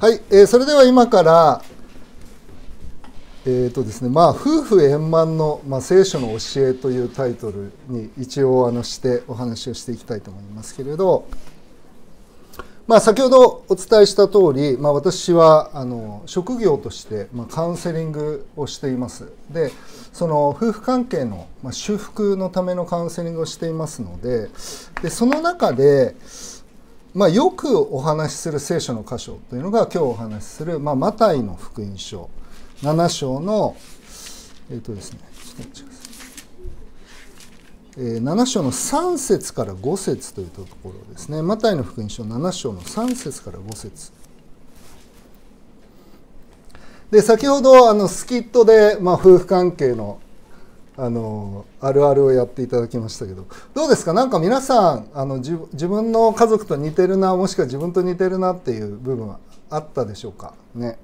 はい、えー、それでは今から、えーとですねまあ、夫婦円満の、まあ、聖書の教えというタイトルに一応あのしてお話をしていきたいと思いますけれど、まあ、先ほどお伝えした通り、まあ、私はあの職業として、まあ、カウンセリングをしています。でその夫婦関係の、まあ、修復のためのカウンセリングをしていますのででその中でまあ、よくお話しする聖書の箇所というのが今日お話しする、まあ、マタイの福音書7章のえっ、ー、とですねちょっと待ってください、えー、7章の3節から5節というところですね。マタイの福音書7章の3節から5節。で先ほどあのスキットで、まあ、夫婦関係のあのあるあるをやっていただきましたけどどうですか？なんか皆さんあの自分の家族と似てるなもしくは自分と似てるなっていう部分はあったでしょうか？ね。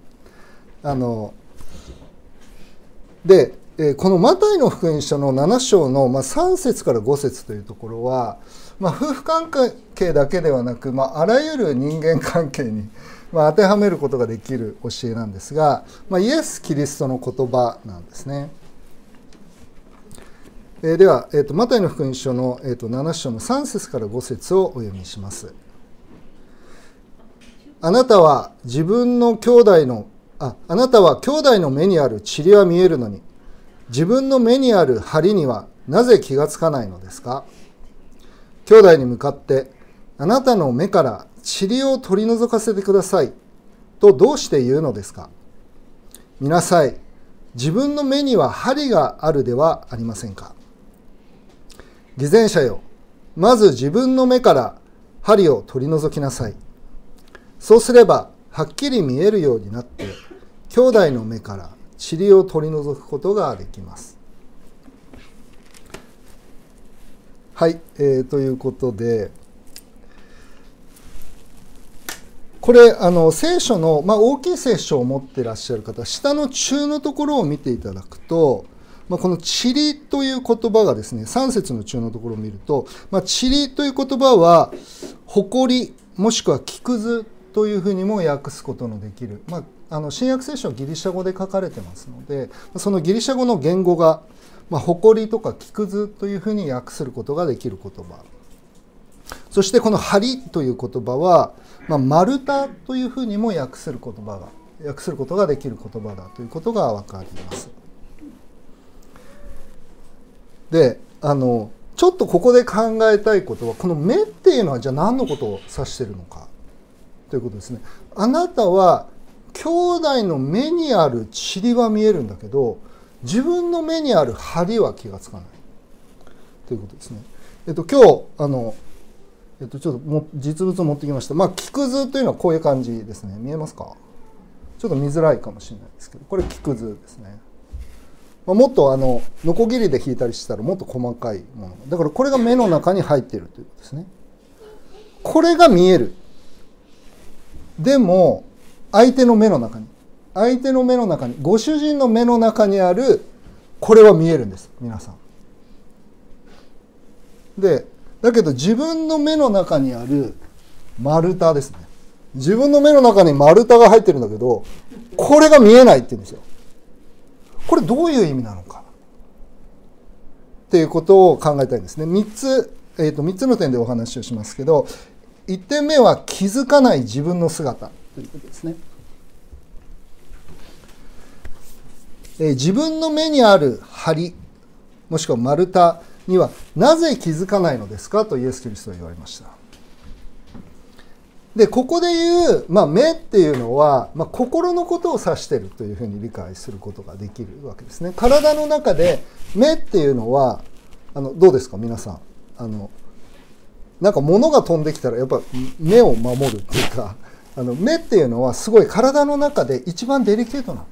あのでこのマタイの福音書の7章の、まあ、3節から5節というところは、まあ、夫婦関係だけではなく、まあ、あらゆる人間関係に、まあ、当てはめることができる教えなんですが、まあ、イエス・キリストの言葉なんですね。えー、では、えーと、マタイの福音書の、えーと、7章の3節から5節をお読みします。あなたは自分の兄弟のああなたは兄弟の目にある塵は見えるのに自分の目にある針にはなぜ気がつかないのですか？兄弟に向かってあなたの目から塵を取り除かせてくださいとどうして言うのですか？見なさい自分の目には針があるではありませんか？偽善者よ。まず自分の目から針を取り除きなさい。そうすればはっきり見えるようになって兄弟の目から塵を取り除くことができます。はい、えー、ということでこれあの聖書の、まあ、大きい聖書を持ってらっしゃる方下の中のところを見ていただくとまあ、この「塵」という言葉がですね3節の中のところを見ると「まあ、塵」という言葉は「誇り」もしくは「木くず」というふうにも訳すことのできる、まあ、あの新約聖書はギリシャ語で書かれてますのでそのギリシャ語の言語が「まあ、誇り」とか「木くず」というふうに訳することができる言葉そしてこの「梁」という言葉は「まあ、丸太」というふうにも訳する言葉が訳することができる言葉だということが分かります。であのちょっとここで考えたいことはこの目っていうのはじゃあ何のことを指してるのかということですね。あなたは兄弟の目にある塵は見えるんだけど自分の目にある針は気がつかないということですね。えっと今日あのえっとちょっとも実物を持ってきました。まあ木くずというのはこういう感じですね。見えますか？ちょっと見づらいかもしれないですけどこれ木くずですね。もっとあのノコギリで引いたりしたらもっと細かいもの。だからこれが目の中に入っているということですね。これが見える。でも相手の目の中に。相手の目の中にご主人の目の中にあるこれは見えるんです。皆さん。でだけど自分の目の中にある丸太ですね。自分の目の中に丸太が入ってるんだけどこれが見えないって言うんですよ。これどういう意味なのかっていうことを考えたいんですね。3つ、えー、と3つの点でお話をしますけど1点目は気づかない自分の姿ということですね。えー、自分の目にある針もしくは丸太にはなぜ気づかないのですか？とイエス・キリストは言われました。でここで言う、まあ、目っていうのは、まあ、心のことを指してるというふうに理解することができるわけですね。体の中で目っていうのはあのどうですか？皆さんあのなんか物が飛んできたらやっぱ目を守るっていうかあの目っていうのはすごい体の中で一番デリケートな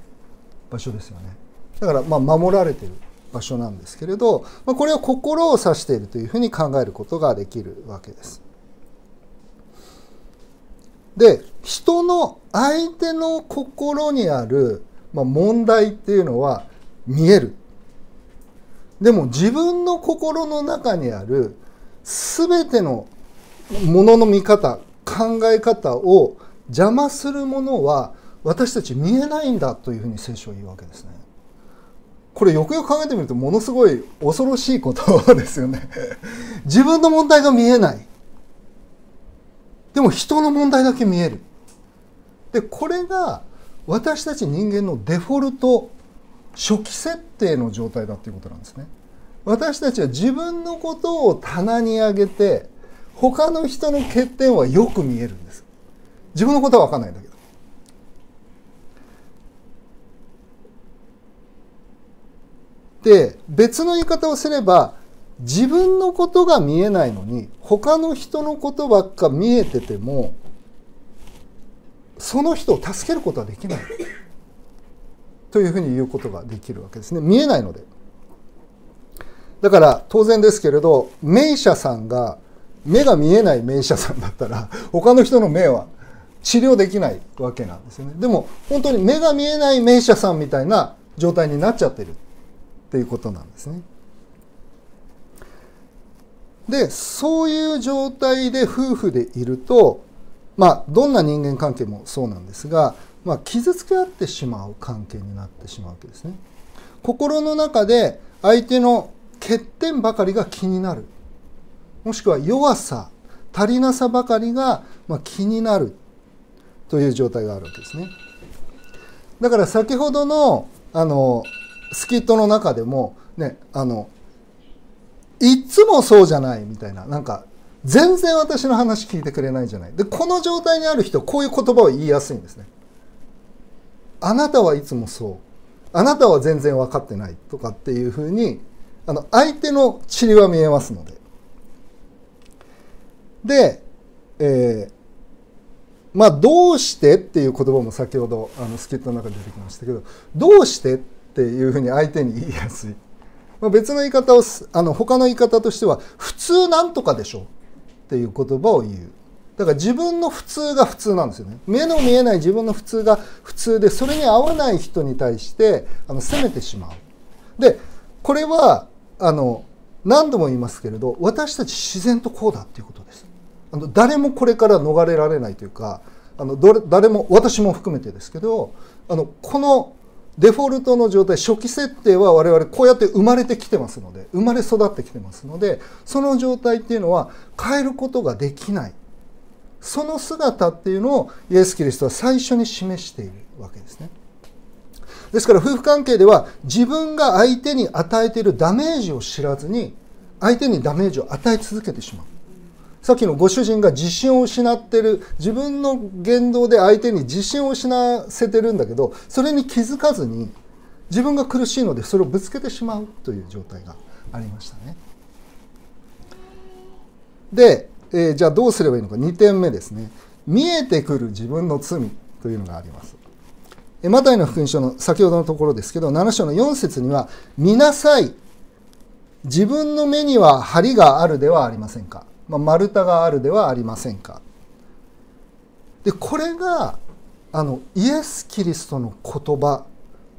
場所ですよね。だからまあ守られてる場所なんですけれど、まあ、これを心を指しているというふうに考えることができるわけです。で人の相手の心にある、まあ、問題っていうのは見えるでも自分の心の中にある全てのものの見方考え方を邪魔するものは私たち見えないんだというふうに聖書は言うわけですね。これよくよく考えてみるとものすごい恐ろしいことですよね。自分の問題が見えない。でも人の問題だけ見える。で、これが私たち人間のデフォルト初期設定の状態だっていうことなんですね。私たちは自分のことを棚に上げて他の人の欠点はよく見えるんです。自分のことは分かんないんだけど。で別の言い方をすれば自分のことが見えないのに他の人のことばっか見えててもその人を助けることはできない。というふうに言うことができるわけですね。見えないので。だから当然ですけれど名医者さんが目が見えない名医者さんだったら他の人の目は治療できないわけなんですよね。でも本当に目が見えない名医者さんみたいな状態になっちゃってるっていうことなんですね。でそういう状態で夫婦でいるとまあどんな人間関係もそうなんですが、まあ、傷つけ合ってしまう関係になってしまうわけですね。心の中で相手の欠点ばかりが気になるもしくは弱さ足りなさばかりがま気になるという状態があるわけですね。だから先ほどのあのスキットの中でもねあのいつもそうじゃないみたいな。なんか全然私の話聞いてくれないじゃない。でこの状態にある人こういう言葉を言いやすいんですね。あなたはいつもそう。あなたは全然分かってないとかっていうふうにあの相手の塵は見えますので。で、えー、まあどうしてっていう言葉も先ほどあのスキットの中で出てきましたけどどうしてっていうふうに相手に言いやすい。まあ、別の言い方をあの他の言い方としては普通なんとかでしょっていう言葉を言う。だから自分の普通が普通なんですよね。目の見えない自分の普通が普通でそれに合わない人に対してあの責めてしまう。でこれはあの何度も言いますけれど私たち自然とこうだっていうことです。あの誰もこれから逃れられないというかあの誰も私も含めてですけどあのこのデフォルトの状態初期設定は我々こうやって生まれてきてますので生まれ育ってきてますのでその状態っていうのは変えることができない。その姿っていうのをイエス・キリストは最初に示しているわけですね。ですから夫婦関係では自分が相手に与えているダメージを知らずに相手にダメージを与え続けてしまう。さっきのご主人が自信を失ってる自分の言動で相手に自信を失わせてるんだけどそれに気づかずに自分が苦しいのでそれをぶつけてしまうという状態がありましたね。で、えー、じゃあどうすればいいのか2点目ですね見えてくる自分の罪というのがあります。マタイの福音書の先ほどのところですけど7章の4節には「見なさい自分の目には針があるではありませんか」まあ、丸太があるではありませんか。でこれがあのイエス・キリストの言葉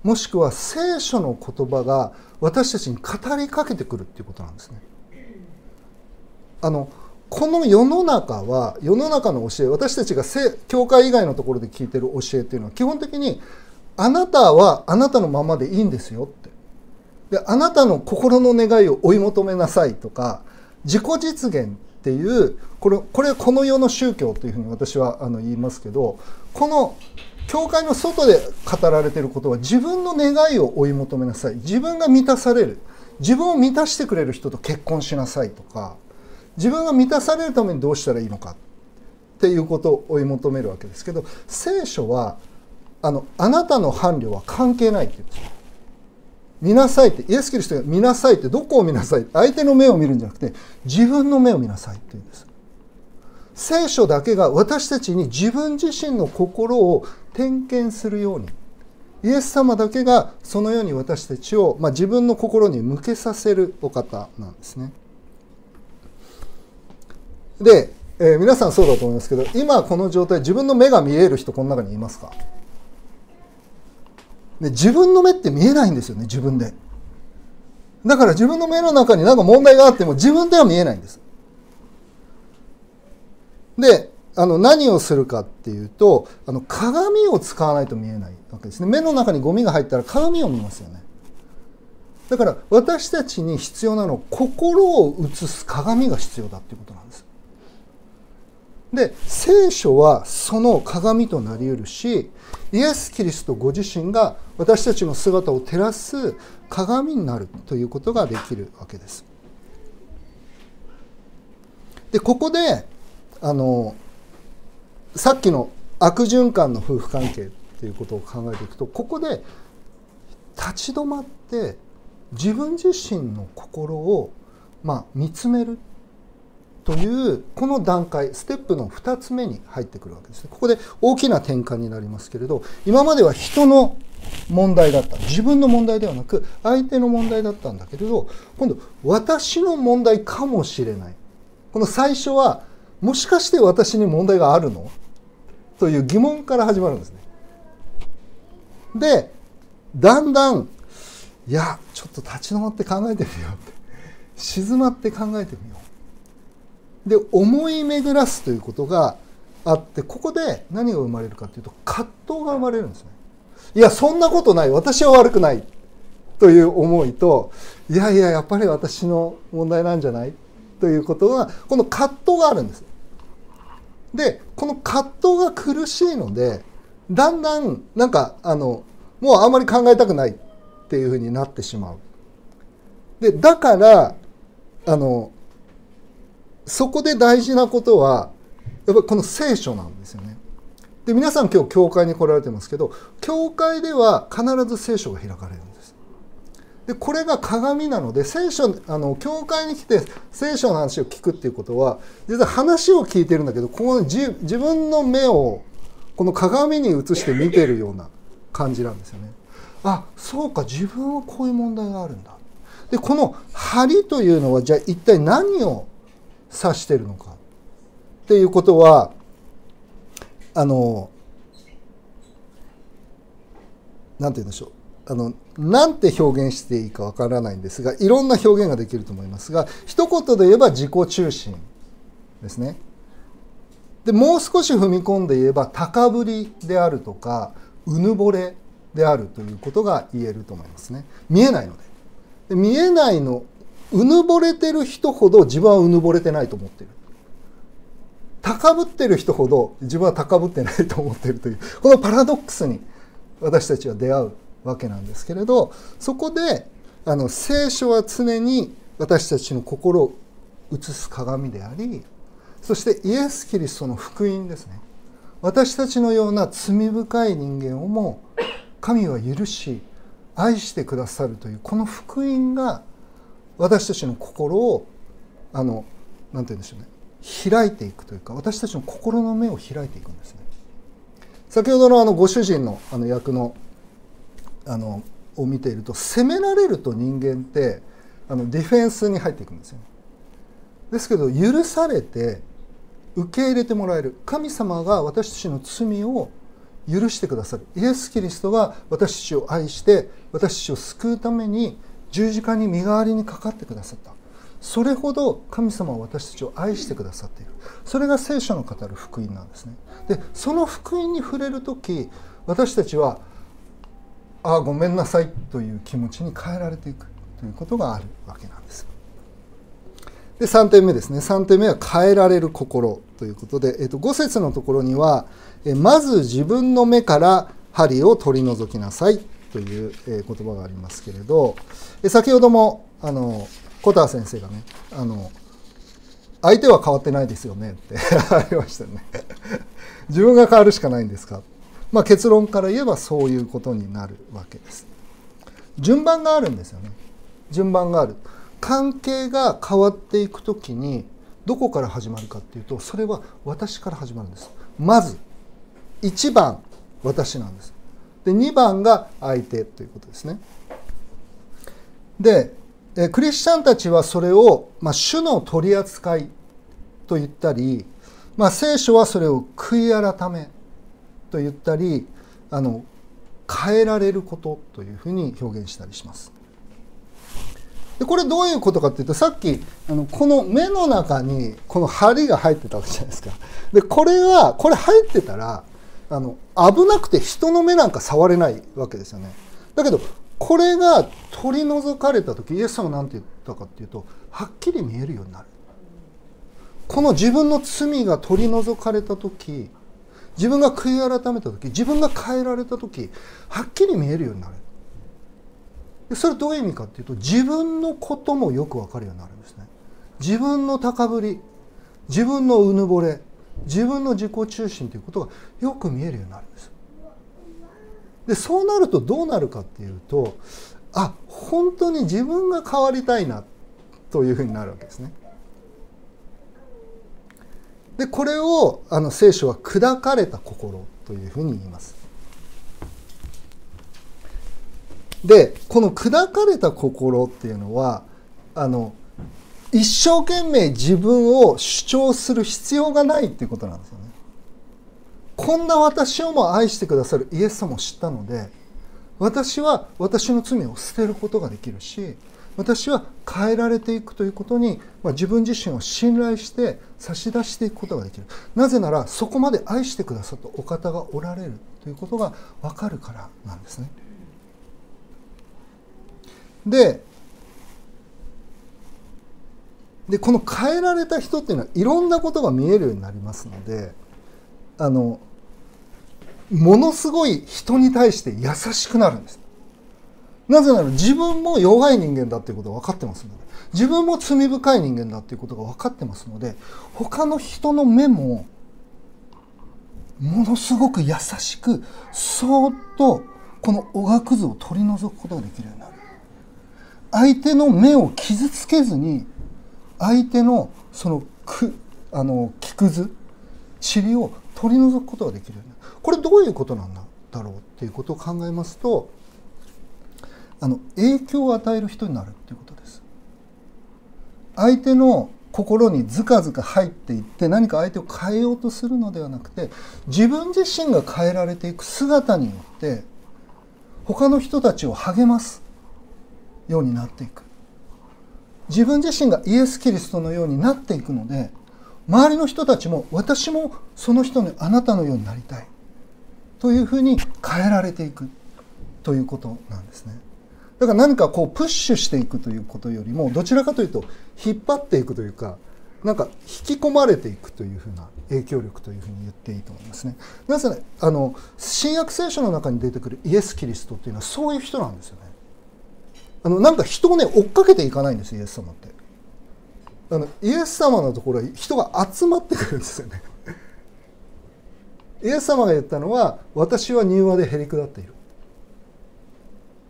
もしくは聖書の言葉が私たちに語りかけてくるっていうことなんですね。あのこの世の中は世の中の教え私たちが教会以外のところで聞いてる教えっていうのは基本的にあなたはあなたのままでいいんですよってであなたの心の願いを追い求めなさいとか自己実現っていうこれこれこの世の宗教というふうに私はあの言いますけどこの教会の外で語られていることは自分の願いを追い求めなさい自分が満たされる自分を満たしてくれる人と結婚しなさいとか自分が満たされるためにどうしたらいいのかっていうことを追い求めるわけですけど聖書はあのあなたの伴侶は関係ないって言うんですよ。見なさいってイエス・キリストが見なさいってどこを見なさい？相手の目を見るんじゃなくて自分の目を見なさいって言うんです。聖書だけが私たちに自分自身の心を点検するようにイエス様だけがそのように私たちを、まあ、自分の心に向けさせるお方なんですね。で、えー、皆さんそうだと思いますけど今この状態自分の目が見える人この中にいますか？で自分の目って見えないんですよね自分で。だから自分の目の中に何か問題があっても自分では見えないんです。であの何をするかっていうとあの鏡を使わないと見えないわけですね。目の中にゴミが入ったら鏡を見ますよね。だから私たちに必要なのは心を映す鏡が必要だっていうことなんです。で聖書はその鏡となりうるしイエス・キリストご自身が私たちの姿を照らす鏡になるということができるわけです。でここであのさっきの悪循環の夫婦関係っていうことを考えていくとここで立ち止まって自分自身の心を、まあ、見つめる。というこの段階ステップの2つ目に入ってくるわけですね。ここで大きな転換になりますけれど今までは人の問題だった。自分の問題ではなく相手の問題だったんだけれど今度私の問題かもしれない。この最初はもしかして私に問題があるの？という疑問から始まるんですね。でだんだんいやちょっと立ち止まって考えてみようって。静まって考えてみよう。で思い巡らすということがあってここで何が生まれるかというと葛藤が生まれるんですね。いやそんなことない。私は悪くない。という思いといやいややっぱり私の問題なんじゃない？ということがこの葛藤があるんです。でこの葛藤が苦しいのでだんだんなんかあのもうあんまり考えたくないっていうふうになってしまう。でだからあのそこで大事なことはやっぱりこの聖書なんですよね。で皆さん今日教会に来られてますけど教会では必ず聖書が開かれるんです。でこれが鏡なので聖書あの教会に来て聖書の話を聞くっていうことは実は話を聞いてるんだけどこの自分の目をこの鏡に映して見てるような感じなんですよね。あそうか自分はこういう問題があるんだ。でこの針というのはじゃあ一体何を指してるのかっていうことはあの何て言うんでしょうあのなんて表現していいかわからないんですがいろんな表現ができると思いますが一言で言えば自己中心ですね。でもう少し踏み込んで言えば高ぶりであるとかうぬぼれであるということが言えると思いますね。見えないので。で見えないのうぬぼれてる人ほど自分はうぬぼれてないと思ってる。高ぶってる人ほど自分は高ぶってないと思ってるというこのパラドックスに私たちは出会うわけなんですけれどそこであの聖書は常に私たちの心を映す鏡でありそしてイエス・キリストの福音ですね私たちのような罪深い人間をも神は許し愛してくださるというこの福音が私たちの心をあの何て言うんでしょうね。開いていくというか私たちの心の目を開いていくんですね。先ほどのあのご主人のあの役のあのを見ていると責められると人間ってあのディフェンスに入っていくんですよ。ですけど許されて受け入れてもらえる。神様が私たちの罪を許してくださる。イエス・キリストが私たちを愛して私たちを救うために十字架に身代わりにかかってくださった。それほど神様は私たちを愛してくださっている。それが聖書の語る福音なんですね。でその福音に触れる時私たちはああごめんなさいという気持ちに変えられていく。ということがあるわけなんです。で3点目ですね。3点目は変えられる心ということで、えー、と5節のところにはえまず自分の目から針を取り除きなさいという言葉がありますけれど先ほどもあの小田先生がねあの相手は変わってないですよねって ありましたね。自分が変わるしかないんですか、まあ、結論から言えばそういうことになるわけです。順番があるんですよね。順番がある。関係が変わっていく時にどこから始まるかっていうとそれは私から始まるんです。まず1番私なんです。で2番が相手ということですね。でクリスチャンたちはそれを、まあ、主の取り扱いと言ったり、まあ、聖書はそれを悔い改めと言ったりあの変えられることというふうに表現したりしますでこれどういうことかっていうとさっきあのこの目の中にこの針が入ってたわけじゃないですか。でこれはこれ入ってたらあの危なくて人の目なんか触れないわけですよね。だけどこれが取り除かれた時イエス様は何て言ったかっていうとはっきり見えるようになる。この自分の罪が取り除かれた時自分が悔い改めた時自分が変えられた時はっきり見えるようになる。それどういう意味かっていうと自分のこともよく分かるようになるんですね自分の高ぶり自分のうぬぼれ自分の自己中心ということがよく見えるようになるんですでそうなるとどうなるかっていうとあ本当に自分が変わりたいなというふうになるわけですねでこれをあの聖書は砕かれた心というふうに言いますでこの砕かれた心っていうのはあの一生懸命自分を主張する必要がないっていうことなんですよね。こんな私をも愛してくださるイエス様を知ったので私は私の罪を捨てることができるし私は変えられていくということに、まあ、自分自身を信頼して差し出していくことができるなぜならそこまで愛してくださったお方がおられるということが分かるからなんですね。ででこの変えられた人っていうのはいろんなことが見えるようになりますのであのものすごい人に対して優しくなるんです。なぜなら自分も弱い人間だっていうことが分かってますので自分も罪深い人間だっていうことが分かってますので他の人の目もものすごく優しくそーっとこのおがくずを取り除くことができるようになる。相手の目を傷つけずに相手のそのくあの木くず塵を取り除くことができるこれどういうことなんだろうっていうことを考えますとあの影響を与える人になるっていうことです。相手の心にずかずか入っていって何か相手を変えようとするのではなくて自分自身が変えられていく姿によって他の人たちを励ますようになっていく。自分自身がイエス・キリストのようになっていくので周りの人たちも私もその人のあなたのようになりたいというふうに変えられていくということなんですねだから何かこうプッシュしていくということよりもどちらかというと引っ張っていくというかなんか引き込まれていくというふうな影響力というふうに言っていいと思いますね。なぜあの新約聖書の中に出てくるイエス・キリストというのはそういう人なんですよね。あのなんか人をね追っかけていかないんですイエス様ってあのイエス様のところは人が集まってくるんですよね。イエス様が言ったのは私は柔和でへり下っている。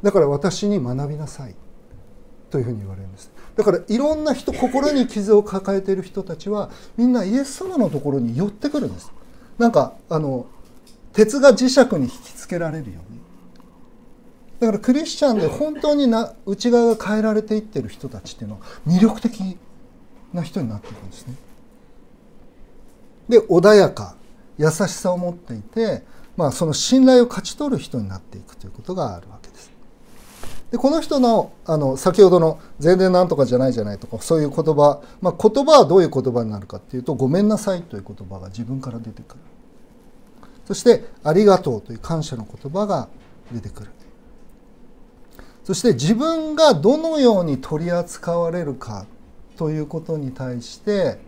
だから私に学びなさい。というふうに言われるんです。だからいろんな人心に傷を抱えている人たちはみんなイエス様のところに寄ってくるんです。なんかあの鉄が磁石に引きつけられるように。だからクリスチャンで本当にな内側が変えられていってる人たちっていうのは魅力的な人になっていくんですね。で穏やか優しさを持っていて、まあ、その信頼を勝ち取る人になっていくということがあるわけです。でこの人のあの先ほどの「全然なんとかじゃないじゃない」とかそういう言葉、まあ、言葉はどういう言葉になるかっていうと「ごめんなさい」という言葉が自分から出てくるそして「ありがとう」という感謝の言葉が出てくるそして自分がどのように取り扱われるかということに対して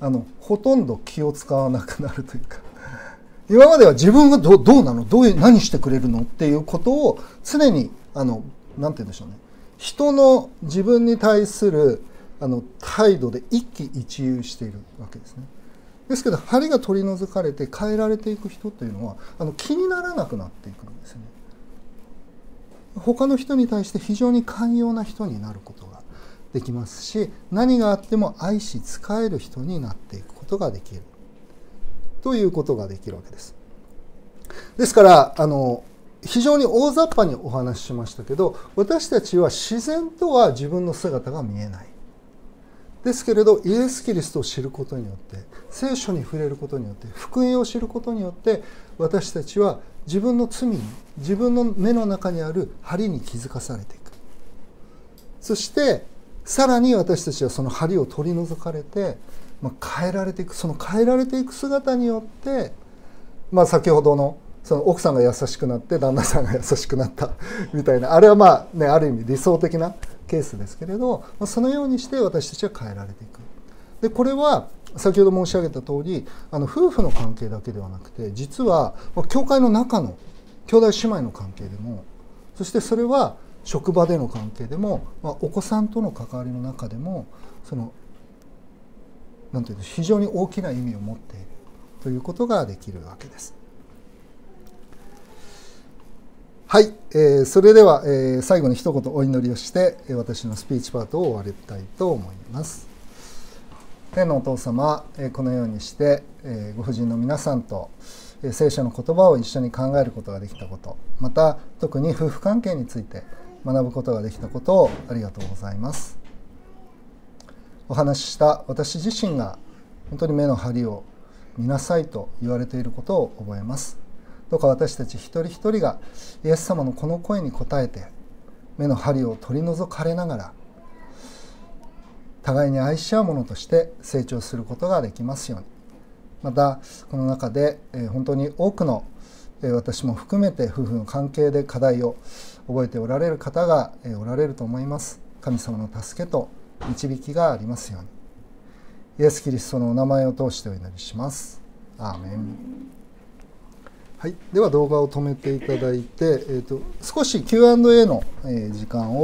あのほとんど気を使わなくなるというか 今までは自分がどどうなの？どういう何してくれるの？っていうことを常にあのなんて言うんでしょうね人の自分に対するあの態度で一喜一憂しているわけですね。ですけど針が取り除かれて変えられていく人というのはあの気にならなくなっていくんですね。他の人に対して非常に寛容な人になることができますし何があっても愛し仕える人になっていくことができるということができるわけです。ですからあの非常に大雑把にお話ししましたけど私たちは自然とは自分の姿が見えない。ですけれどイエス・キリストを知ることによって聖書に触れることによって福音を知ることによって私たちは自分の罪に自分の目の中にある針に気づかされていくそしてさらに私たちはその針を取り除かれて、まあ、変えられていくその変えられていく姿によって、まあ、先ほどのその奥さんが優しくなって旦那さんが優しくなった みたいなあれはまあねある意味理想的なケースですけれど、まあ、そのようにして私たちは変えられていく。でこれは先ほど申し上げた通りあの夫婦の関係だけではなくて実は教会の中の兄弟姉妹の関係でもそしてそれは職場での関係でも、まあ、お子さんとの関わりの中でもそのなんていう非常に大きな意味を持っているということができるわけです。はい、えー、それでは、えー、最後に一言お祈りをして、私のスピーチパートを終わりたいと思います。天のお父様、えー、このようにして、えー、ご婦人の皆さんと、えー、聖書の言葉を一緒に考えることができたことまた特に夫婦関係について学ぶことができたことをありがとうございます。お話しした私自身が本当に目の張りを見なさいと言われていることを覚えます。どうか私たち一人一人がイエス様のこの声に応えて目の針を取り除かれながら互いに愛し合うものとして成長することができますように。またこの中で本当に多くの私も含めて夫婦の関係で課題を覚えておられる方がおられると思います。神様の助けと導きがありますように。イエス・キリストのお名前を通してお祈りします。アーメン。はい、では動画を止めていただいて、えーと、少し Q&A の時間を